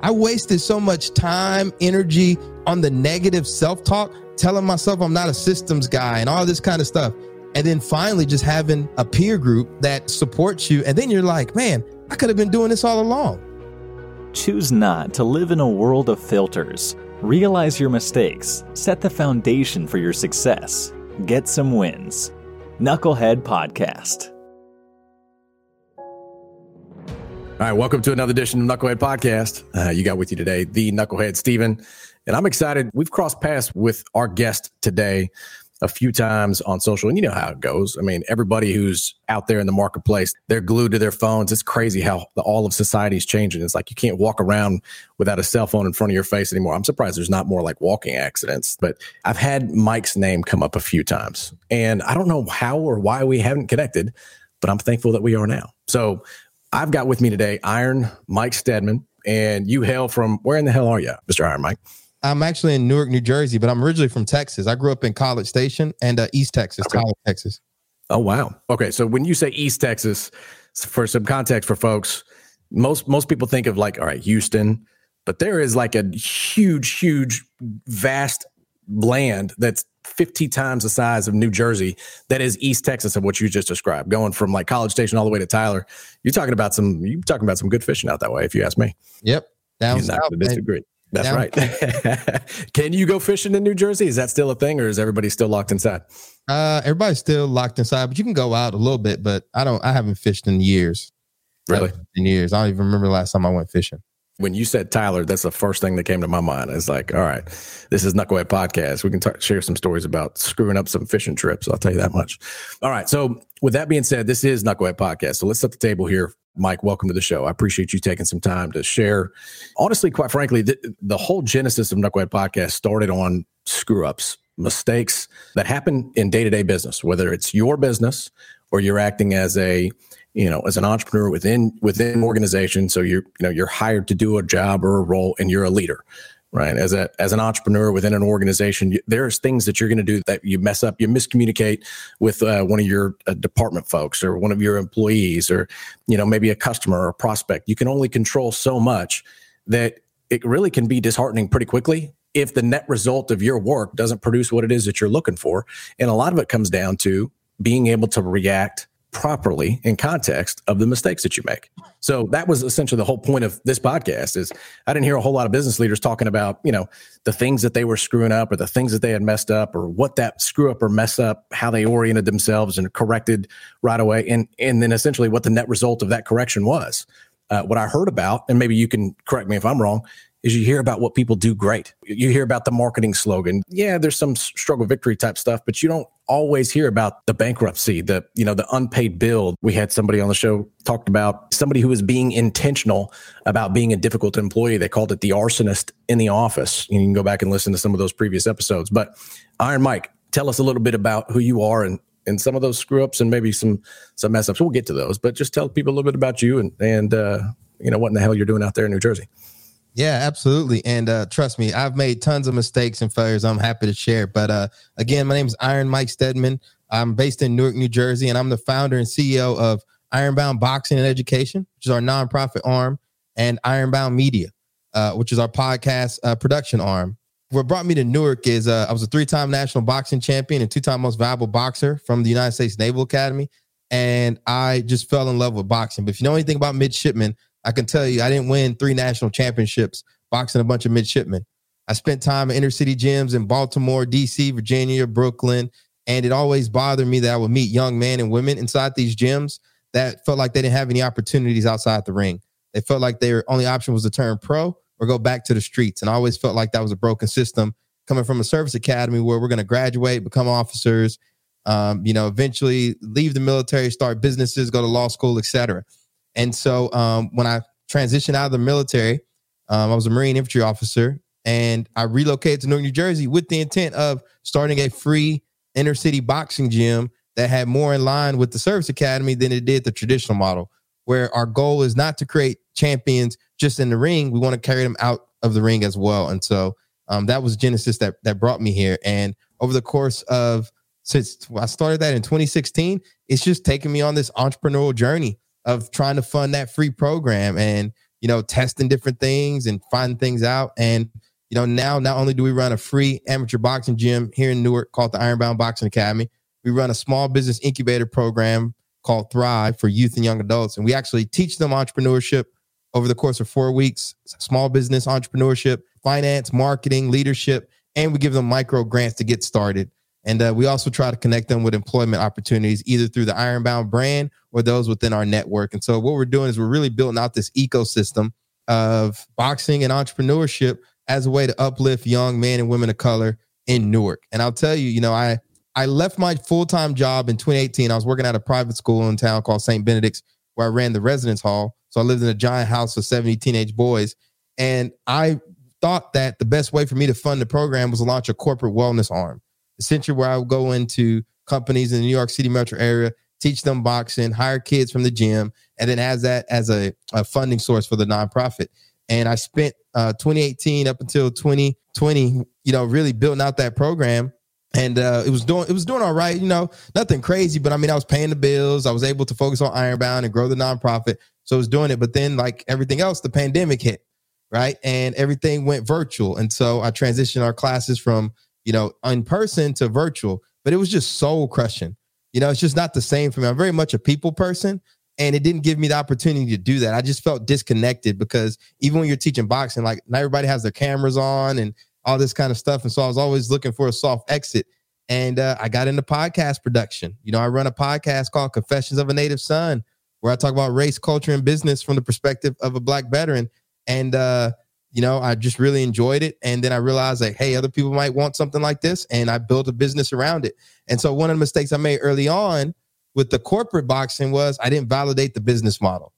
I wasted so much time, energy on the negative self talk, telling myself I'm not a systems guy and all this kind of stuff. And then finally, just having a peer group that supports you. And then you're like, man, I could have been doing this all along. Choose not to live in a world of filters. Realize your mistakes, set the foundation for your success, get some wins. Knucklehead Podcast. All right, welcome to another edition of Knucklehead Podcast. Uh, you got with you today the Knucklehead Steven, and I'm excited. We've crossed paths with our guest today a few times on social, and you know how it goes. I mean, everybody who's out there in the marketplace, they're glued to their phones. It's crazy how the, all of society is changing. It's like you can't walk around without a cell phone in front of your face anymore. I'm surprised there's not more like walking accidents, but I've had Mike's name come up a few times, and I don't know how or why we haven't connected, but I'm thankful that we are now. So I've got with me today Iron Mike Steadman, and you hail from where in the hell are you, Mr. Iron Mike? I'm actually in Newark, New Jersey, but I'm originally from Texas. I grew up in College Station and uh, East Texas, okay. College, Texas. Oh wow. Okay, so when you say East Texas, for some context for folks, most most people think of like all right, Houston, but there is like a huge, huge, vast land that's 50 times the size of New Jersey that is East Texas of what you just described, going from like College Station all the way to Tyler. You're talking about some you're talking about some good fishing out that way, if you ask me. Yep. Down south, disagree. That's down. right. Can you go fishing in New Jersey? Is that still a thing or is everybody still locked inside? Uh everybody's still locked inside, but you can go out a little bit, but I don't I haven't fished in years. Really? In years. I don't even remember the last time I went fishing when you said Tyler, that's the first thing that came to my mind. It's like, all right, this is Knucklehead Podcast. We can t- share some stories about screwing up some fishing trips. I'll tell you that much. All right. So, with that being said, this is Knucklehead Podcast. So, let's set the table here. Mike, welcome to the show. I appreciate you taking some time to share. Honestly, quite frankly, the, the whole genesis of Knucklehead Podcast started on screw ups, mistakes that happen in day to day business, whether it's your business or you're acting as a you know as an entrepreneur within within an organization so you're you know you're hired to do a job or a role and you're a leader right? As a as an entrepreneur within an organization you, there's things that you're going to do that you mess up you miscommunicate with uh, one of your uh, department folks or one of your employees or you know maybe a customer or a prospect. You can only control so much that it really can be disheartening pretty quickly if the net result of your work doesn't produce what it is that you're looking for. And a lot of it comes down to being able to react properly in context of the mistakes that you make. So that was essentially the whole point of this podcast is I didn't hear a whole lot of business leaders talking about, you know, the things that they were screwing up or the things that they had messed up or what that screw up or mess up, how they oriented themselves and corrected right away. And and then essentially what the net result of that correction was. Uh, what I heard about, and maybe you can correct me if I'm wrong, is you hear about what people do great. You hear about the marketing slogan. Yeah, there's some struggle victory type stuff, but you don't always hear about the bankruptcy, the you know, the unpaid bill. We had somebody on the show talked about somebody who was being intentional about being a difficult employee. They called it the arsonist in the office. You can go back and listen to some of those previous episodes. But Iron Mike, tell us a little bit about who you are and and some of those screw ups and maybe some some mess ups. We'll get to those, but just tell people a little bit about you and and uh, you know what in the hell you're doing out there in New Jersey. Yeah, absolutely. And uh, trust me, I've made tons of mistakes and failures. I'm happy to share. But uh, again, my name is Iron Mike Steadman. I'm based in Newark, New Jersey, and I'm the founder and CEO of Ironbound Boxing and Education, which is our nonprofit arm, and Ironbound Media, uh, which is our podcast uh, production arm. What brought me to Newark is uh, I was a three time national boxing champion and two time most valuable boxer from the United States Naval Academy. And I just fell in love with boxing. But if you know anything about midshipmen, I can tell you, I didn't win three national championships boxing a bunch of midshipmen. I spent time in inner city gyms in Baltimore, DC, Virginia, Brooklyn, and it always bothered me that I would meet young men and women inside these gyms that felt like they didn't have any opportunities outside the ring. They felt like their only option was to turn pro or go back to the streets. And I always felt like that was a broken system coming from a service academy where we're going to graduate, become officers, um, you know, eventually leave the military, start businesses, go to law school, etc. And so um, when I transitioned out of the military, um, I was a Marine infantry officer, and I relocated to Newark, New Jersey with the intent of starting a free inner city boxing gym that had more in line with the service academy than it did the traditional model, where our goal is not to create champions just in the ring. We want to carry them out of the ring as well. And so um, that was Genesis that that brought me here. And over the course of since I started that in 2016, it's just taken me on this entrepreneurial journey of trying to fund that free program. And you know, testing different things and finding things out. And, you know, now not only do we run a free amateur boxing gym here in Newark called the Ironbound Boxing Academy, we run a small business incubator program called Thrive for youth and young adults. And we actually teach them entrepreneurship over the course of four weeks, small business entrepreneurship, finance, marketing, leadership, and we give them micro grants to get started. And uh, we also try to connect them with employment opportunities, either through the Ironbound brand or those within our network. And so, what we're doing is we're really building out this ecosystem of boxing and entrepreneurship as a way to uplift young men and women of color in Newark. And I'll tell you, you know, I I left my full time job in 2018. I was working at a private school in town called St. Benedict's, where I ran the residence hall. So I lived in a giant house of 70 teenage boys. And I thought that the best way for me to fund the program was to launch a corporate wellness arm, essentially where I would go into companies in the New York City metro area, teach them boxing, hire kids from the gym, and then as that as a, a funding source for the nonprofit. And I spent uh, 2018 up until 2020, you know, really building out that program. And uh, it was doing it was doing all right, you know, nothing crazy, but I mean, I was paying the bills. I was able to focus on Ironbound and grow the nonprofit. So I was doing it. But then, like everything else, the pandemic hit, right? And everything went virtual. And so I transitioned our classes from, you know, in person to virtual. But it was just soul crushing. You know, it's just not the same for me. I'm very much a people person. And it didn't give me the opportunity to do that. I just felt disconnected because even when you're teaching boxing, like not everybody has their cameras on and all this kind of stuff. And so I was always looking for a soft exit. And uh, I got into podcast production. You know, I run a podcast called Confessions of a Native Son, where I talk about race, culture, and business from the perspective of a black veteran. And uh, you know, I just really enjoyed it. And then I realized like, hey, other people might want something like this. And I built a business around it. And so one of the mistakes I made early on with the corporate boxing was I didn't validate the business model.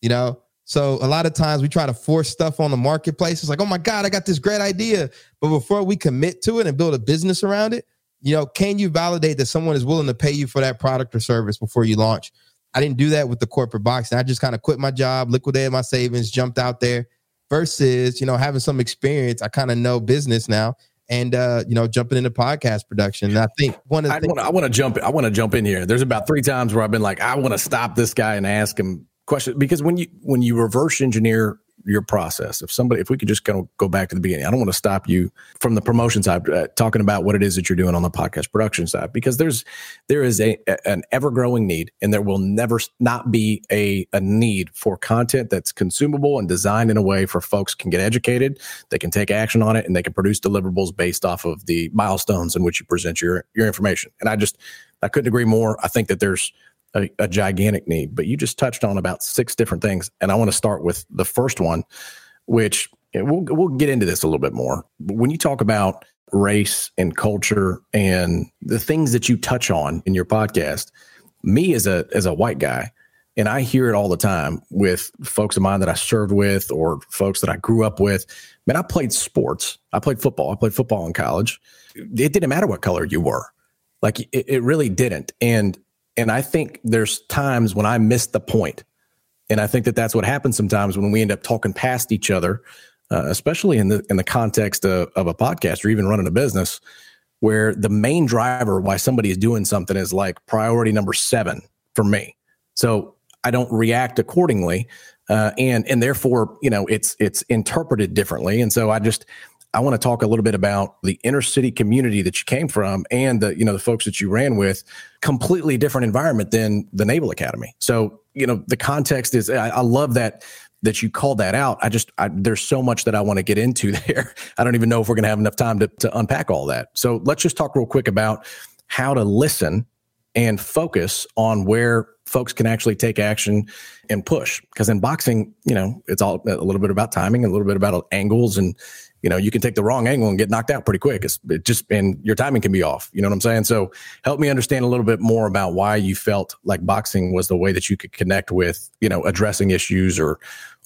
You know, so a lot of times we try to force stuff on the marketplace. It's like, oh my God, I got this great idea. But before we commit to it and build a business around it, you know, can you validate that someone is willing to pay you for that product or service before you launch? I didn't do that with the corporate boxing. I just kind of quit my job, liquidated my savings, jumped out there. Versus, you know, having some experience, I kind of know business now, and uh, you know, jumping into podcast production. And I think one of the I things- want to jump. I want to jump in here. There's about three times where I've been like, I want to stop this guy and ask him questions because when you when you reverse engineer your process. If somebody, if we could just kind of go back to the beginning, I don't want to stop you from the promotion side, uh, talking about what it is that you're doing on the podcast production side, because there's there is a, an ever growing need, and there will never not be a a need for content that's consumable and designed in a way for folks can get educated, they can take action on it, and they can produce deliverables based off of the milestones in which you present your your information. And I just I couldn't agree more. I think that there's a, a, gigantic need. But you just touched on about six different things, and I want to start with the first one, which we'll we'll get into this a little bit more. But when you talk about race and culture and the things that you touch on in your podcast, me as a as a white guy, and I hear it all the time with folks of mine that I served with or folks that I grew up with. Man, I played sports. I played football. I played football in college. It didn't matter what color you were. Like it, it really didn't. And and I think there's times when I miss the point. And I think that that's what happens sometimes when we end up talking past each other, uh, especially in the in the context of, of a podcast or even running a business, where the main driver why somebody is doing something is like priority number seven for me. So I don't react accordingly, uh, and and therefore you know it's it's interpreted differently. And so I just I want to talk a little bit about the inner city community that you came from and the you know the folks that you ran with. Completely different environment than the Naval Academy. So you know the context is. I, I love that that you called that out. I just I, there's so much that I want to get into there. I don't even know if we're going to have enough time to to unpack all that. So let's just talk real quick about how to listen and focus on where folks can actually take action and push. Because in boxing, you know, it's all a little bit about timing, a little bit about angles and you know, you can take the wrong angle and get knocked out pretty quick. It's it just and your timing can be off. You know what I'm saying? So help me understand a little bit more about why you felt like boxing was the way that you could connect with, you know, addressing issues or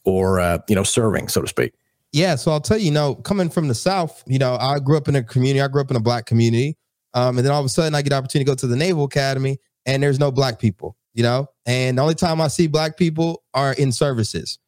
or uh, you know, serving, so to speak. Yeah, so I'll tell you, you know, coming from the South, you know, I grew up in a community. I grew up in a black community, um, and then all of a sudden, I get opportunity to go to the Naval Academy, and there's no black people, you know, and the only time I see black people are in services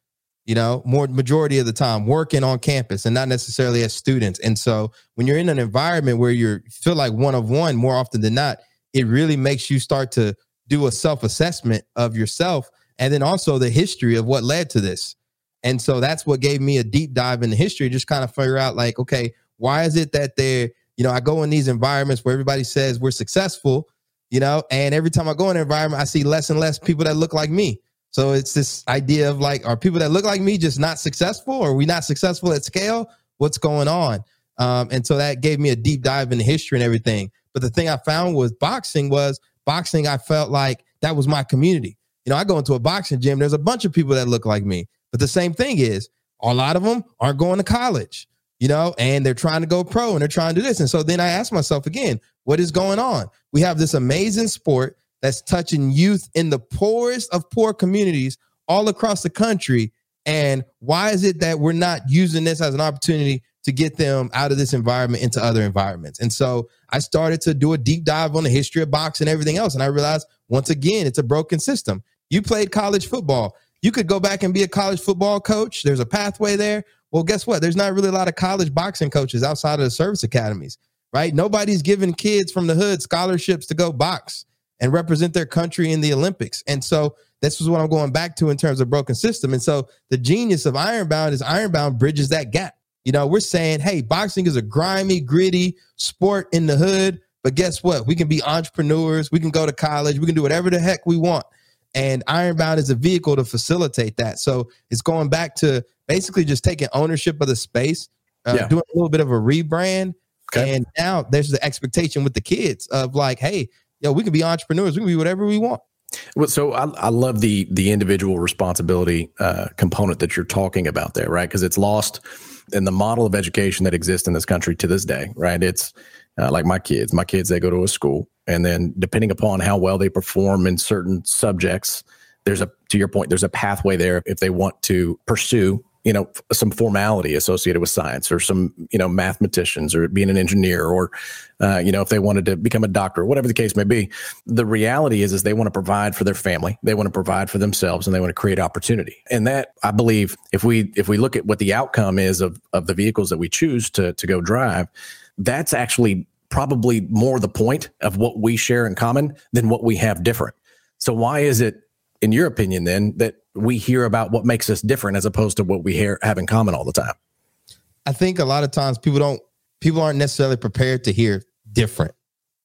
you know, more majority of the time working on campus and not necessarily as students. And so when you're in an environment where you feel like one of one more often than not, it really makes you start to do a self-assessment of yourself and then also the history of what led to this. And so that's what gave me a deep dive into history, just kind of figure out like, okay, why is it that they're, you know, I go in these environments where everybody says we're successful, you know, and every time I go in an environment, I see less and less people that look like me. So it's this idea of like, are people that look like me just not successful? Or are we not successful at scale? What's going on? Um, and so that gave me a deep dive into history and everything. But the thing I found was boxing was boxing. I felt like that was my community. You know, I go into a boxing gym. There's a bunch of people that look like me. But the same thing is, a lot of them aren't going to college, you know, and they're trying to go pro and they're trying to do this. And so then I ask myself again, what is going on? We have this amazing sport that's touching youth in the poorest of poor communities all across the country. And why is it that we're not using this as an opportunity to get them out of this environment into other environments? And so I started to do a deep dive on the history of boxing and everything else. And I realized once again, it's a broken system. You played college football. You could go back and be a college football coach. There's a pathway there. Well, guess what? There's not really a lot of college boxing coaches outside of the service academies, right? Nobody's giving kids from the hood scholarships to go box and represent their country in the Olympics. And so this is what I'm going back to in terms of broken system. And so the genius of Ironbound is Ironbound bridges that gap. You know, we're saying, hey, boxing is a grimy, gritty sport in the hood. But guess what? We can be entrepreneurs. We can go to college. We can do whatever the heck we want. And Ironbound is a vehicle to facilitate that. So it's going back to basically just taking ownership of the space, uh, yeah. doing a little bit of a rebrand. Okay. And now there's the expectation with the kids of like, hey, yo, we can be entrepreneurs. We can be whatever we want. Well, so I, I love the the individual responsibility uh, component that you're talking about there, right? Because it's lost in the model of education that exists in this country to this day, right? It's uh, like my kids. My kids, they go to a school and then depending upon how well they perform in certain subjects there's a to your point there's a pathway there if they want to pursue you know some formality associated with science or some you know mathematicians or being an engineer or uh, you know if they wanted to become a doctor whatever the case may be the reality is is they want to provide for their family they want to provide for themselves and they want to create opportunity and that i believe if we if we look at what the outcome is of of the vehicles that we choose to to go drive that's actually probably more the point of what we share in common than what we have different. So why is it, in your opinion, then that we hear about what makes us different as opposed to what we hear have in common all the time? I think a lot of times people don't people aren't necessarily prepared to hear different.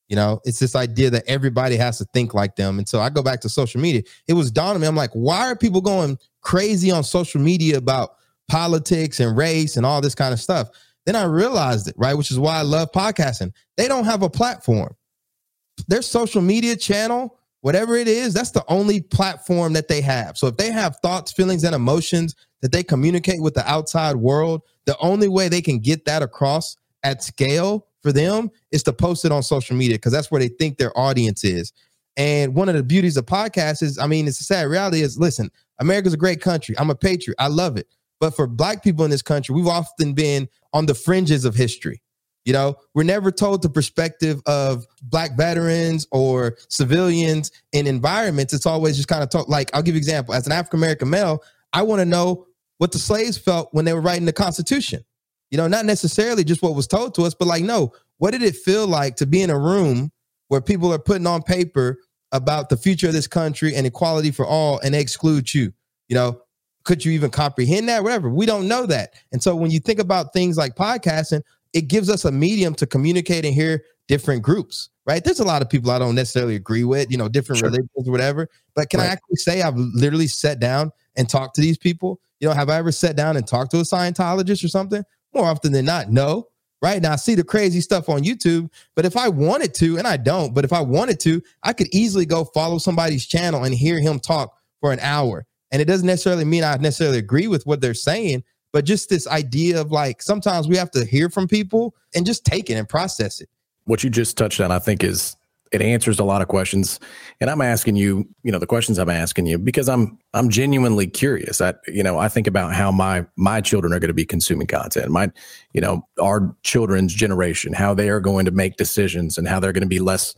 You know, it's this idea that everybody has to think like them. And so I go back to social media. It was dawning me. I'm like, why are people going crazy on social media about politics and race and all this kind of stuff? Then I realized it, right? Which is why I love podcasting. They don't have a platform. Their social media channel, whatever it is, that's the only platform that they have. So if they have thoughts, feelings, and emotions that they communicate with the outside world, the only way they can get that across at scale for them is to post it on social media because that's where they think their audience is. And one of the beauties of podcasts is, I mean, it's a sad reality is listen, America's a great country. I'm a patriot. I love it. But for black people in this country, we've often been on the fringes of history. You know, we're never told the perspective of black veterans or civilians in environments. It's always just kind of talk like I'll give you an example. As an African American male, I want to know what the slaves felt when they were writing the Constitution. You know, not necessarily just what was told to us, but like, no, what did it feel like to be in a room where people are putting on paper about the future of this country and equality for all and they exclude you? You know, could you even comprehend that? Whatever. We don't know that. And so when you think about things like podcasting, it gives us a medium to communicate and hear different groups, right? There's a lot of people I don't necessarily agree with, you know, different sure. religions or whatever. But can right. I actually say I've literally sat down and talked to these people? You know, have I ever sat down and talked to a Scientologist or something? More often than not, no. Right now, I see the crazy stuff on YouTube, but if I wanted to, and I don't, but if I wanted to, I could easily go follow somebody's channel and hear him talk for an hour and it doesn't necessarily mean I necessarily agree with what they're saying, but just this idea of like sometimes we have to hear from people and just take it and process it. What you just touched on, I think, is it answers a lot of questions. And i'm asking you you know the questions i'm asking you because i'm i'm genuinely curious. I you know i think about how my my children are going to be consuming content. My you know our children's generation how they are going to make decisions and how they're going to be less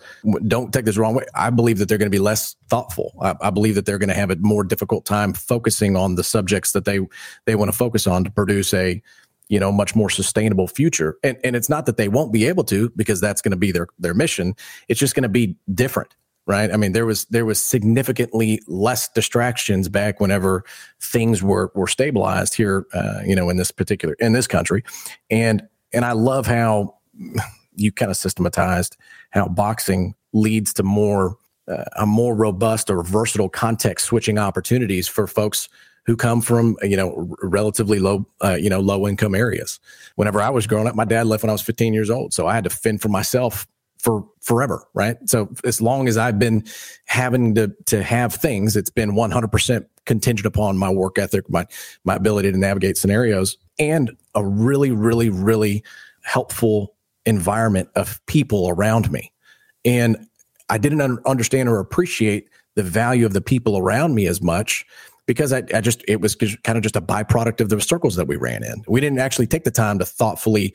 don't take this wrong way. I believe that they're going to be less thoughtful. I, I believe that they're going to have a more difficult time focusing on the subjects that they they want to focus on to produce a you know much more sustainable future. And and it's not that they won't be able to because that's going to be their their mission. It's just going to be different right? I mean, there was there was significantly less distractions back whenever things were were stabilized here, uh, you know, in this particular in this country, and and I love how you kind of systematized how boxing leads to more uh, a more robust or versatile context switching opportunities for folks who come from you know relatively low uh, you know low income areas. Whenever I was growing up, my dad left when I was 15 years old, so I had to fend for myself for forever, right? So as long as I've been having to to have things, it's been 100% contingent upon my work ethic, my my ability to navigate scenarios, and a really, really, really helpful environment of people around me. And I didn't un- understand or appreciate the value of the people around me as much because I, I just it was kind of just a byproduct of the circles that we ran in. We didn't actually take the time to thoughtfully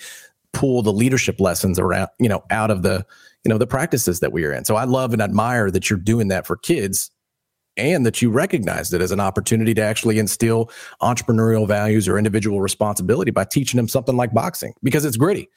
pull the leadership lessons around, you know, out of the, you know, the practices that we are in. So I love and admire that you're doing that for kids and that you recognize it as an opportunity to actually instill entrepreneurial values or individual responsibility by teaching them something like boxing because it's gritty.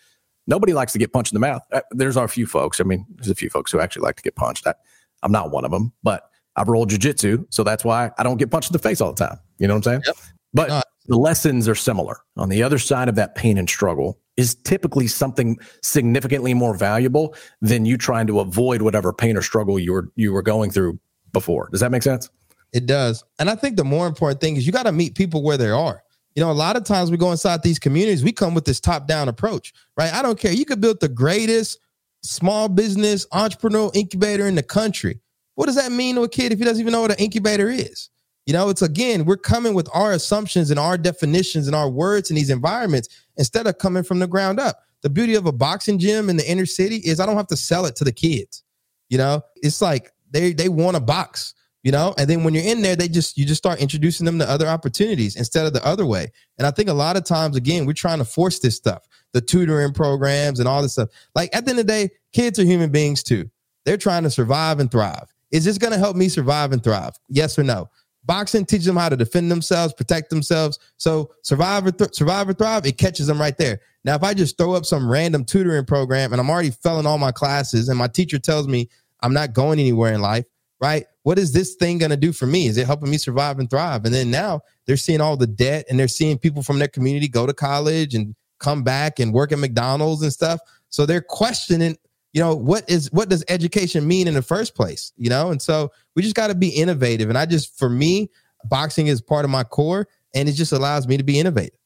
Nobody likes to get punched in the mouth. Uh, there's a few folks. I mean, there's a few folks who actually like to get punched. I, I'm not one of them, but I've rolled jujitsu, so that's why I don't get punched in the face all the time. You know what I'm saying? Yep. But uh, the lessons are similar. On the other side of that pain and struggle is typically something significantly more valuable than you trying to avoid whatever pain or struggle you were you were going through before. Does that make sense? It does. And I think the more important thing is you got to meet people where they are. You know, a lot of times we go inside these communities, we come with this top down approach, right? I don't care. You could build the greatest small business entrepreneurial incubator in the country. What does that mean to a kid if he doesn't even know what an incubator is? You know, it's again, we're coming with our assumptions and our definitions and our words in these environments instead of coming from the ground up. The beauty of a boxing gym in the inner city is I don't have to sell it to the kids. You know, it's like they they want a box you know and then when you're in there they just you just start introducing them to other opportunities instead of the other way and i think a lot of times again we're trying to force this stuff the tutoring programs and all this stuff like at the end of the day kids are human beings too they're trying to survive and thrive is this going to help me survive and thrive yes or no boxing teaches them how to defend themselves protect themselves so survive or, th- survive or thrive it catches them right there now if i just throw up some random tutoring program and i'm already failing all my classes and my teacher tells me i'm not going anywhere in life right? What is this thing going to do for me? Is it helping me survive and thrive? And then now they're seeing all the debt and they're seeing people from their community go to college and come back and work at McDonald's and stuff. So they're questioning, you know, what is what does education mean in the first place? You know, and so we just got to be innovative. And I just for me, boxing is part of my core and it just allows me to be innovative.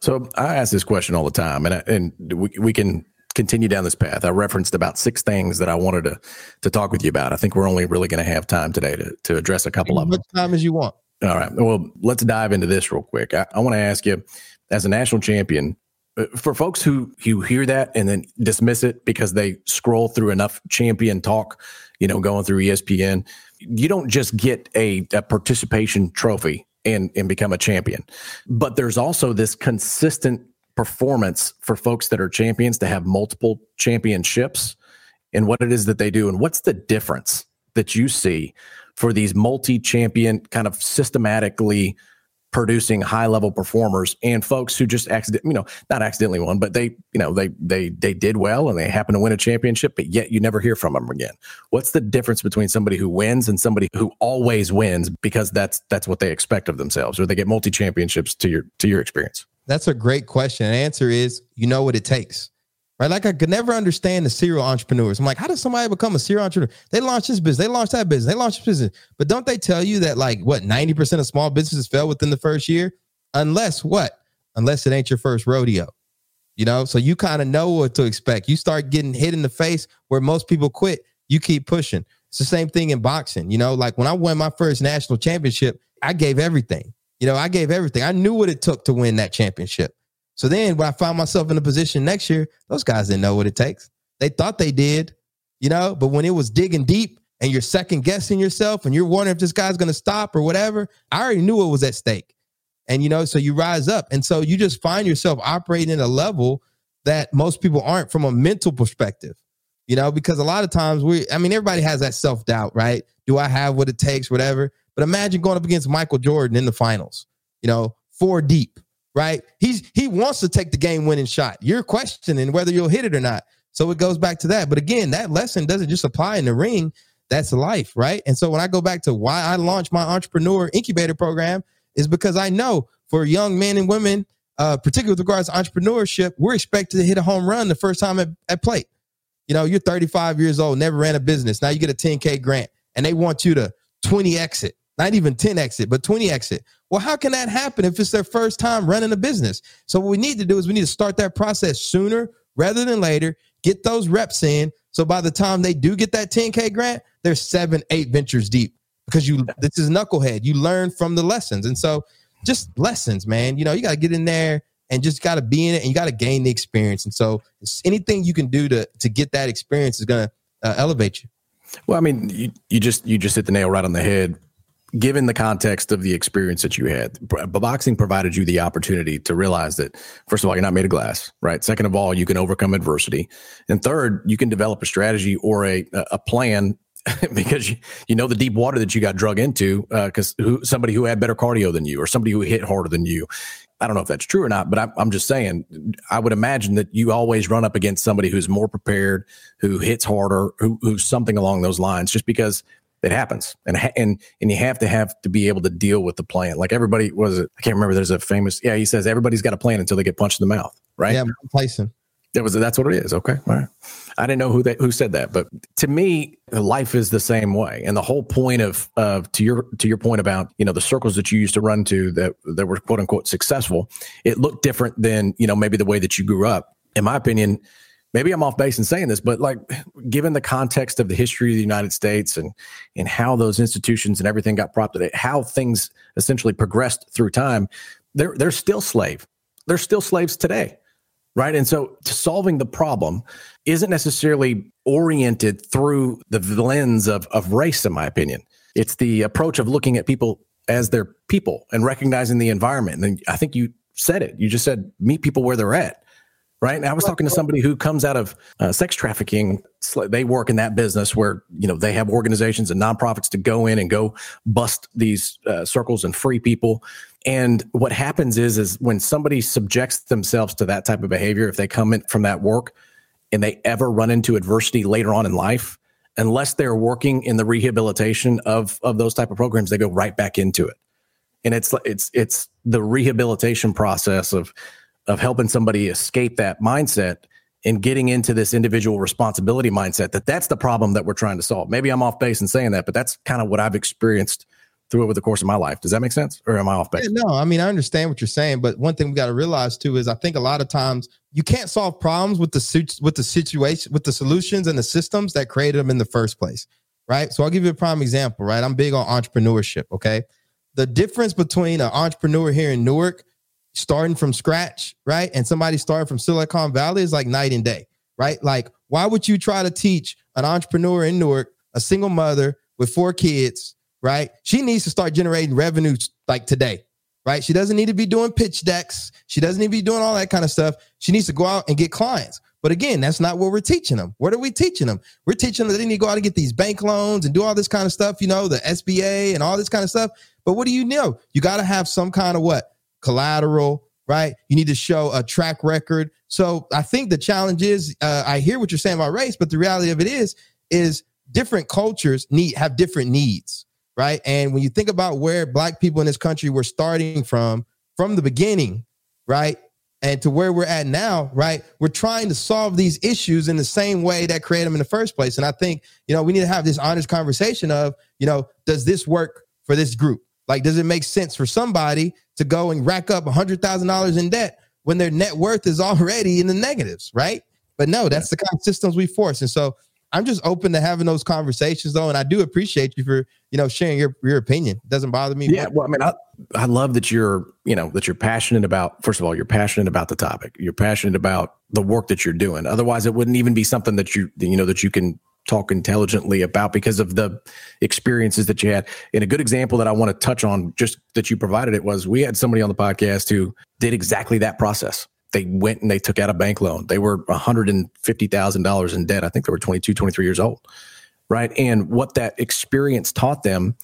So I ask this question all the time, and I, and we, we can continue down this path. I referenced about six things that I wanted to to talk with you about. I think we're only really going to have time today to to address a couple of them. As much time as you want. All right. Well, let's dive into this real quick. I, I want to ask you, as a national champion, Uh, for folks who who hear that and then dismiss it because they scroll through enough champion talk, you know, going through ESPN, you don't just get a, a participation trophy and and become a champion, but there's also this consistent performance for folks that are champions to have multiple championships and what it is that they do. And what's the difference that you see for these multi-champion kind of systematically producing high level performers and folks who just accident you know not accidentally won but they you know they they they did well and they happen to win a championship but yet you never hear from them again what's the difference between somebody who wins and somebody who always wins because that's that's what they expect of themselves or they get multi championships to your to your experience that's a great question. The answer is you know what it takes. Right? Like I could never understand the serial entrepreneurs. I'm like, how does somebody become a serial entrepreneur? They launch this business, they launch that business, they launch this business. But don't they tell you that like what 90% of small businesses fail within the first year? Unless what? Unless it ain't your first rodeo. You know, so you kind of know what to expect. You start getting hit in the face where most people quit, you keep pushing. It's the same thing in boxing. You know, like when I won my first national championship, I gave everything. You know, I gave everything. I knew what it took to win that championship. So then when I found myself in a position next year, those guys didn't know what it takes. They thought they did, you know, but when it was digging deep and you're second guessing yourself and you're wondering if this guy's going to stop or whatever, I already knew what was at stake. And, you know, so you rise up. And so you just find yourself operating at a level that most people aren't from a mental perspective, you know, because a lot of times we, I mean, everybody has that self doubt, right? Do I have what it takes, whatever? But imagine going up against Michael Jordan in the finals, you know, four deep, right? He's he wants to take the game winning shot. You're questioning whether you'll hit it or not. So it goes back to that. But again, that lesson doesn't just apply in the ring. that's life, right? And so when I go back to why I launched my entrepreneur incubator program is because I know for young men and women, uh, particularly with regards to entrepreneurship, we're expected to hit a home run the first time at, at plate. You know, you're 35 years old, never ran a business. Now you get a 10K grant and they want you to 20 exit, not even 10 exit, but 20 exit. Well, how can that happen if it's their first time running a business? So what we need to do is we need to start that process sooner rather than later, get those reps in. So by the time they do get that 10K grant, they're seven, eight ventures deep because you, this is knucklehead. You learn from the lessons. And so just lessons, man. You know, you got to get in there and just got to be in it and you got to gain the experience. And so anything you can do to, to get that experience is going to uh, elevate you. Well, I mean, you, you just, you just hit the nail right on the head given the context of the experience that you had, boxing provided you the opportunity to realize that, first of all, you're not made of glass, right? Second of all, you can overcome adversity. And third, you can develop a strategy or a, a plan because you, you know the deep water that you got drug into because uh, somebody who had better cardio than you or somebody who hit harder than you. I don't know if that's true or not, but I, I'm just saying, I would imagine that you always run up against somebody who's more prepared, who hits harder, who, who's something along those lines, just because it happens. And and and you have to have to be able to deal with the plan. Like everybody was it? I can't remember. There's a famous yeah he says everybody's got a plan until they get punched in the mouth right? Yeah tyson. That was that's what it is. Okay. All right. I didn't know who that who said that but to me life is the same way. And the whole point of of to your to your point about you know the circles that you used to run to that that were quote unquote successful it looked different than you know maybe the way that you grew up. In my opinion maybe I'm off base in saying this, but like given the context of the history of the United States and and how those institutions and everything got propped, how things essentially progressed through time, they're they're still slave. They're still slaves today. Right. And so solving the problem isn't necessarily oriented through the lens of, of race, in my opinion. It's the approach of looking at people as their people and recognizing the environment. And I think you said it. You just said meet people where they're at right? And I was talking to somebody who comes out of uh, sex trafficking. They work in that business where you know they have organizations and nonprofits to go in and go bust these uh, circles and free people. And what happens is, is when somebody subjects themselves to that type of behavior, if they come in from that work and they ever run into adversity later on in life, unless they're working in the rehabilitation of of those type of programs, they go right back into it. And it's it's it's the rehabilitation process of of helping somebody escape that mindset and getting into this individual responsibility mindset that that's the problem that we're trying to solve. Maybe I'm off base in saying that, but that's kind of what I've experienced through over the course of my life. Does that make sense? Or am I off base? Yeah, no, I mean, I understand what you're saying, but one thing we got to realize too is I think a lot of times you can't solve problems with the with the situation, with the solutions and the systems that created them in the first place. Right. So I'll give you a prime example, right? I'm big on entrepreneurship. Okay. The difference between an entrepreneur here in Newark starting from scratch, right? And somebody starting from Silicon Valley is like night and day, right? Like, why would you try to teach an entrepreneur in Newark, a single mother with four kids, right? She needs to start generating revenue like today, right? She doesn't need to be doing pitch decks. She doesn't need to be doing all that kind of stuff. She needs to go out and get clients. But again, that's not what we're teaching them. What are we teaching them? We're teaching them that they need to go out and get these bank loans and do all this kind of stuff, you know, the SBA and all this kind of stuff. But what do you know? You got to have some kind of what? Collateral, right? You need to show a track record. So I think the challenge is uh, I hear what you're saying about race, but the reality of it is is different cultures need have different needs, right? And when you think about where black people in this country were starting from from the beginning, right? And to where we're at now, right? We're trying to solve these issues in the same way that created them in the first place. And I think, you know, we need to have this honest conversation of, you know, does this work for this group? Like, does it make sense for somebody to go and rack up $100,000 in debt when their net worth is already in the negatives, right? But no, that's the kind of systems we force. And so I'm just open to having those conversations though. And I do appreciate you for, you know, sharing your, your opinion. It doesn't bother me. Yeah. Well, I mean, I, I love that you're, you know, that you're passionate about, first of all, you're passionate about the topic. You're passionate about the work that you're doing. Otherwise it wouldn't even be something that you, you know, that you can talk intelligently about because of the experiences that you had. And a good example that I want to touch on, just that you provided it, was we had somebody on the podcast who did exactly that process. They went and they took out a bank loan. They were $150,000 in debt. I think they were 22, 23 years old. Right. And what that experience taught them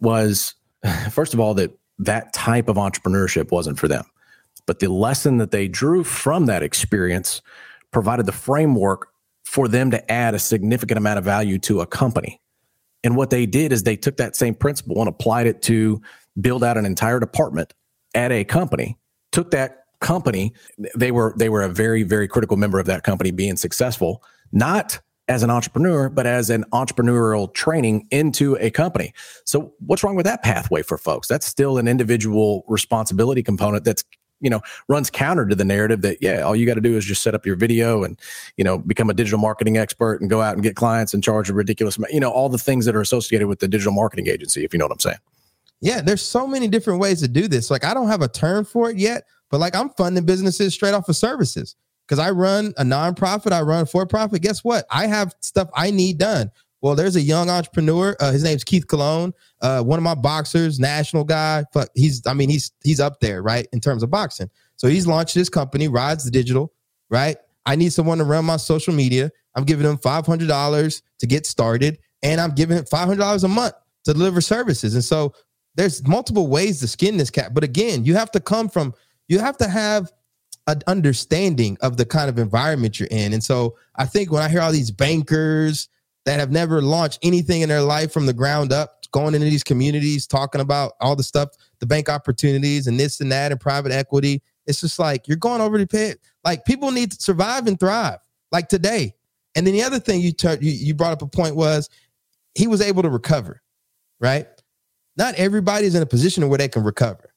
was, first of all, that that type of entrepreneurship wasn't for them. But the lesson that they drew from that experience provided the framework for them to add a significant amount of value to a company. And what they did is they took that same principle and applied it to build out an entire department at a company, took that company, they were they were a very, very critical member of that company being successful, not as an entrepreneur, but as an entrepreneurial training into a company. So what's wrong with that pathway for folks? That's still an individual responsibility component that's you know runs counter to the narrative that yeah all you got to do is just set up your video and you know become a digital marketing expert and go out and get clients and charge a ridiculous you know all the things that are associated with the digital marketing agency if you know what i'm saying. Yeah there's so many different ways to do this. Like i don't have a term for it yet but like i'm funding businesses straight off of services. Because i run a nonprofit i run for profit guess what? I have stuff i need done well, there's a young entrepreneur. Uh, his name's Keith Cologne. Uh, one of my boxers, national guy. But he's, I mean, he's he's up there, right, in terms of boxing. So he's launched his company, Rides Digital, right? I need someone to run my social media. I'm giving them five hundred dollars to get started, and I'm giving him five hundred dollars a month to deliver services. And so there's multiple ways to skin this cat. But again, you have to come from, you have to have an understanding of the kind of environment you're in. And so I think when I hear all these bankers that have never launched anything in their life from the ground up, going into these communities, talking about all the stuff, the bank opportunities and this and that and private equity. It's just like you're going over the pit. Like people need to survive and thrive, like today. And then the other thing you, you you brought up a point was he was able to recover, right? Not everybody's in a position where they can recover.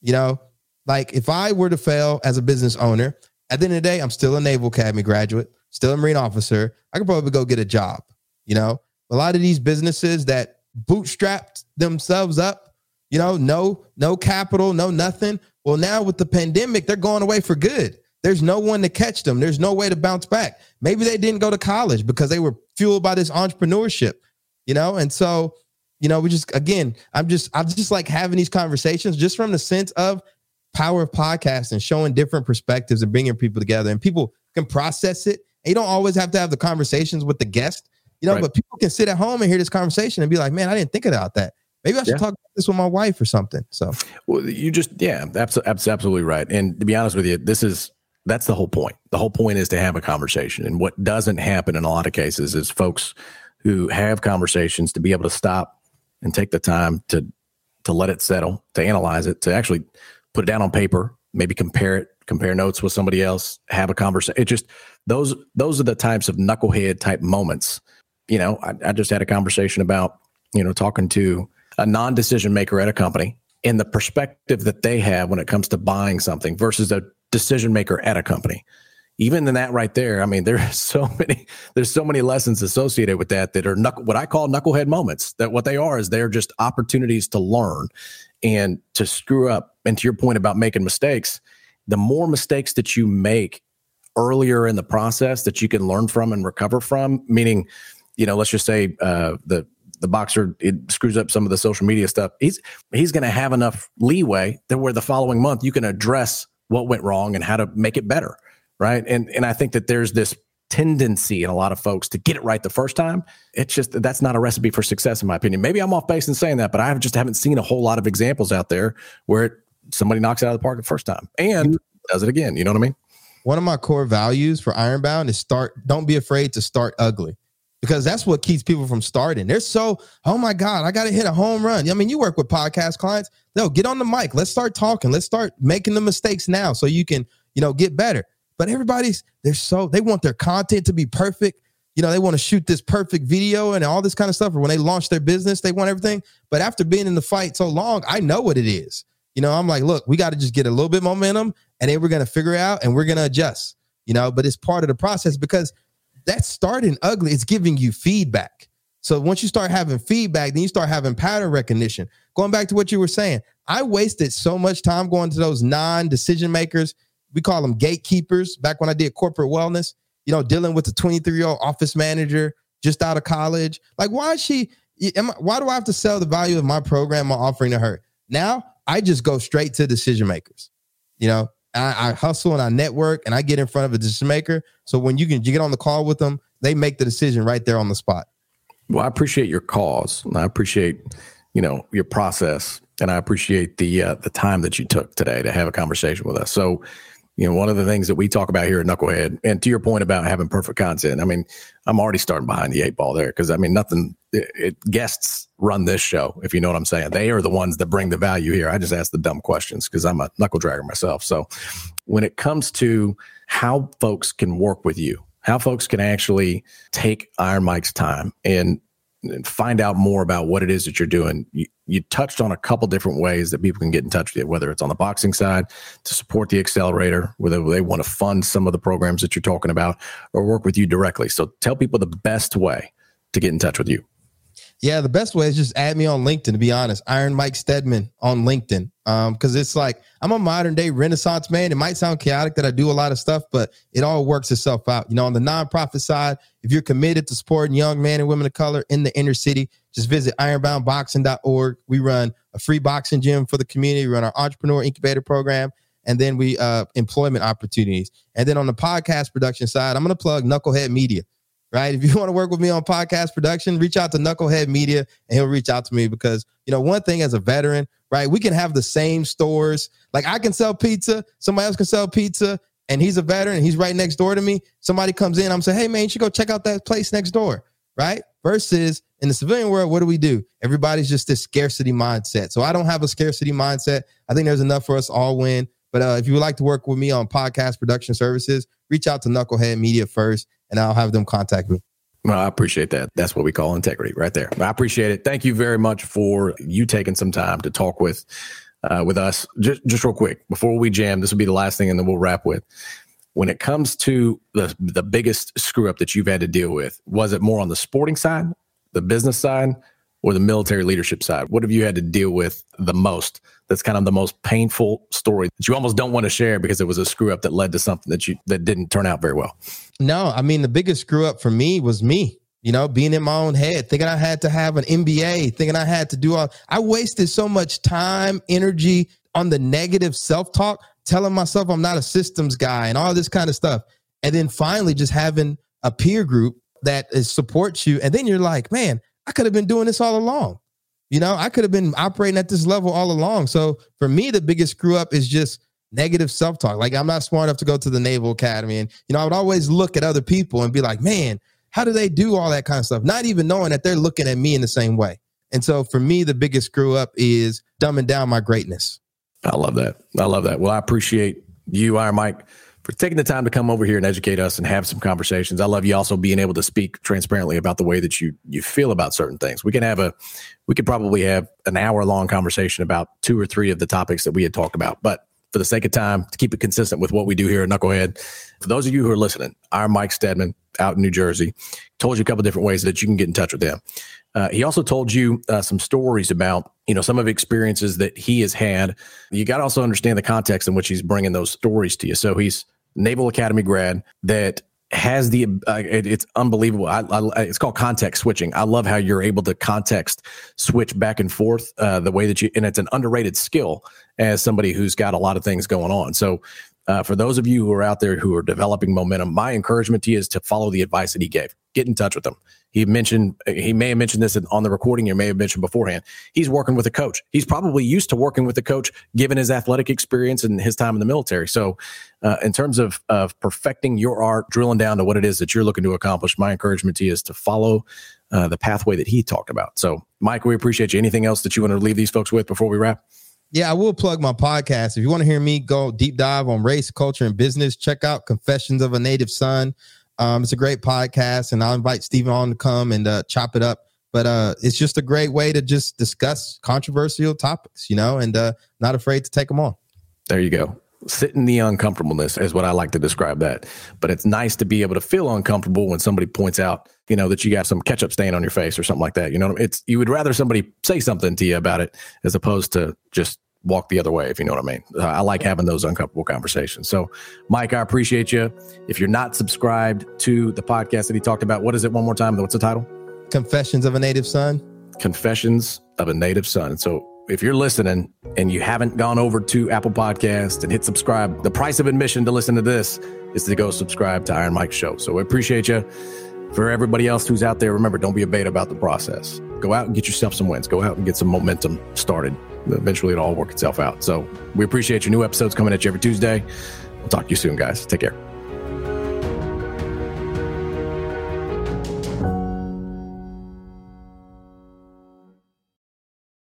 You know, like if I were to fail as a business owner, at the end of the day, I'm still a Naval Academy graduate, still a Marine officer. I could probably go get a job. You know, a lot of these businesses that bootstrapped themselves up, you know, no, no capital, no nothing. Well, now with the pandemic, they're going away for good. There's no one to catch them. There's no way to bounce back. Maybe they didn't go to college because they were fueled by this entrepreneurship, you know? And so, you know, we just again, I'm just I'm just like having these conversations just from the sense of power of podcasting, showing different perspectives and bringing people together and people can process it. And you don't always have to have the conversations with the guest. You know, right. but people can sit at home and hear this conversation and be like, man, I didn't think about that. Maybe I should yeah. talk about this with my wife or something. So, well, you just, yeah, that's, absolutely right. And to be honest with you, this is, that's the whole point. The whole point is to have a conversation. And what doesn't happen in a lot of cases is folks who have conversations to be able to stop and take the time to, to let it settle, to analyze it, to actually put it down on paper, maybe compare it, compare notes with somebody else, have a conversation. It just, those, those are the types of knucklehead type moments you know, I, I just had a conversation about, you know, talking to a non decision maker at a company and the perspective that they have when it comes to buying something versus a decision maker at a company. Even in that right there, I mean, there's so many, there's so many lessons associated with that that are knuckle, what I call knucklehead moments. That what they are is they're just opportunities to learn and to screw up. And to your point about making mistakes, the more mistakes that you make earlier in the process that you can learn from and recover from, meaning you know, let's just say uh, the the boxer it screws up some of the social media stuff. He's he's going to have enough leeway that where the following month you can address what went wrong and how to make it better, right? And and I think that there's this tendency in a lot of folks to get it right the first time. It's just that's not a recipe for success, in my opinion. Maybe I'm off base in saying that, but I just haven't seen a whole lot of examples out there where it, somebody knocks it out of the park the first time and does it again. You know what I mean? One of my core values for Ironbound is start. Don't be afraid to start ugly because that's what keeps people from starting. They're so, oh my God, I got to hit a home run. I mean, you work with podcast clients. No, get on the mic. Let's start talking. Let's start making the mistakes now so you can, you know, get better. But everybody's, they're so, they want their content to be perfect. You know, they want to shoot this perfect video and all this kind of stuff. Or when they launch their business, they want everything. But after being in the fight so long, I know what it is. You know, I'm like, look, we got to just get a little bit momentum and then we're going to figure it out and we're going to adjust, you know, but it's part of the process because that's starting ugly. It's giving you feedback. So once you start having feedback, then you start having pattern recognition. Going back to what you were saying, I wasted so much time going to those non-decision makers. We call them gatekeepers. Back when I did corporate wellness, you know, dealing with the 23-year-old office manager just out of college. Like, why is she? Am I, why do I have to sell the value of my program I'm offering to her? Now I just go straight to decision makers. You know, I, I, hustle and I network and I get in front of a decision maker. So when you can you get on the call with them, they make the decision right there on the spot. Well, I appreciate your cause. I appreciate you know your process, and I appreciate the uh, the time that you took today to have a conversation with us. So You know, one of the things that we talk about here at Knucklehead, and to your point about having perfect content, I mean, I'm already starting behind the eight ball there because I mean, nothing. It, it, guests run this show, if you know what I'm saying. They are the ones that bring the value here. I just ask the dumb questions because I'm a knuckle dragger myself. So, when it comes to how folks can work with you, how folks can actually take Iron Mike's time and and find out more about what it is that you're doing. You, you, touched on a couple different ways that people can get in touch with you, whether it's on the boxing side to support the accelerator, whether they want to fund some of the programs that you're talking about, or work with you directly. So tell people the best way to get in touch with you. Yeah, the best way is just add me on LinkedIn. To be honest, Iron Mike Steadman on LinkedIn. Um, because it's like I'm a modern day Renaissance man. It might sound chaotic that I do a lot of stuff, but it all works itself out. You know, on the nonprofit side, if you're committed to supporting young men and women of color in the inner city, just visit ironboundboxing.org. We run a free boxing gym for the community. We run our entrepreneur incubator program, and then we uh employment opportunities. And then on the podcast production side, I'm gonna plug Knucklehead Media right? If you want to work with me on podcast production, reach out to Knucklehead Media and he'll reach out to me because, you know, one thing as a veteran, right? We can have the same stores. Like I can sell pizza, somebody else can sell pizza, and he's a veteran and he's right next door to me. Somebody comes in, I'm saying, hey, man, you should go check out that place next door, right? Versus in the civilian world, what do we do? Everybody's just this scarcity mindset. So I don't have a scarcity mindset. I think there's enough for us all win. But uh, if you would like to work with me on podcast production services, reach out to Knucklehead Media first and I'll have them contact me. Well, I appreciate that. That's what we call integrity right there. I appreciate it. Thank you very much for you taking some time to talk with uh, with us. Just just real quick before we jam, this will be the last thing, and then we'll wrap with. When it comes to the the biggest screw up that you've had to deal with, was it more on the sporting side, the business side, or the military leadership side? What have you had to deal with the most? That's kind of the most painful story that you almost don't want to share because it was a screw up that led to something that you that didn't turn out very well. No, I mean the biggest screw up for me was me. You know, being in my own head, thinking I had to have an MBA, thinking I had to do all. I wasted so much time, energy on the negative self talk, telling myself I'm not a systems guy and all this kind of stuff. And then finally, just having a peer group that is, supports you. And then you're like, man, I could have been doing this all along. You know, I could have been operating at this level all along. So for me, the biggest screw up is just negative self talk. Like I'm not smart enough to go to the Naval Academy. And, you know, I would always look at other people and be like, man, how do they do all that kind of stuff? Not even knowing that they're looking at me in the same way. And so for me, the biggest screw up is dumbing down my greatness. I love that. I love that. Well, I appreciate you, Iron Mike for taking the time to come over here and educate us and have some conversations. I love you also being able to speak transparently about the way that you you feel about certain things. We can have a we could probably have an hour long conversation about two or three of the topics that we had talked about, but for the sake of time, to keep it consistent with what we do here at Knucklehead, for those of you who are listening, Iron Mike Steadman out in New Jersey told you a couple different ways that you can get in touch with him. Uh, he also told you uh, some stories about you know some of the experiences that he has had. You got to also understand the context in which he's bringing those stories to you. So he's Naval Academy grad that has the uh, it, it's unbelievable. I, I, it's called context switching. I love how you're able to context switch back and forth uh, the way that you and it's an underrated skill as somebody who's got a lot of things going on. So uh, for those of you who are out there who are developing momentum, my encouragement to you is to follow the advice that he gave. Get in touch with him. He mentioned he may have mentioned this on the recording. You may have mentioned beforehand. He's working with a coach. He's probably used to working with a coach, given his athletic experience and his time in the military. So, uh, in terms of of perfecting your art, drilling down to what it is that you're looking to accomplish, my encouragement to you is to follow uh, the pathway that he talked about. So, Mike, we appreciate you. Anything else that you want to leave these folks with before we wrap? Yeah, I will plug my podcast. If you want to hear me go deep dive on race, culture, and business, check out Confessions of a Native Son. Um, it's a great podcast, and I'll invite Stephen on to come and uh, chop it up. But uh, it's just a great way to just discuss controversial topics, you know, and uh, not afraid to take them on. There you go. Sit in the uncomfortableness is what I like to describe that. But it's nice to be able to feel uncomfortable when somebody points out, you know, that you got some ketchup stain on your face or something like that. You know, it's you would rather somebody say something to you about it as opposed to just walk the other way, if you know what I mean. Uh, I like having those uncomfortable conversations. So, Mike, I appreciate you. If you're not subscribed to the podcast that he talked about, what is it one more time? What's the title? Confessions of a Native Son. Confessions of a Native Son. So, if you're listening and you haven't gone over to Apple Podcast and hit subscribe, the price of admission to listen to this is to go subscribe to Iron Mike Show. So, we appreciate you. For everybody else who's out there, remember, don't be a beta about the process. Go out and get yourself some wins. Go out and get some momentum started eventually it'll all work itself out. So we appreciate your new episodes coming at you every Tuesday. We'll talk to you soon, guys. Take care.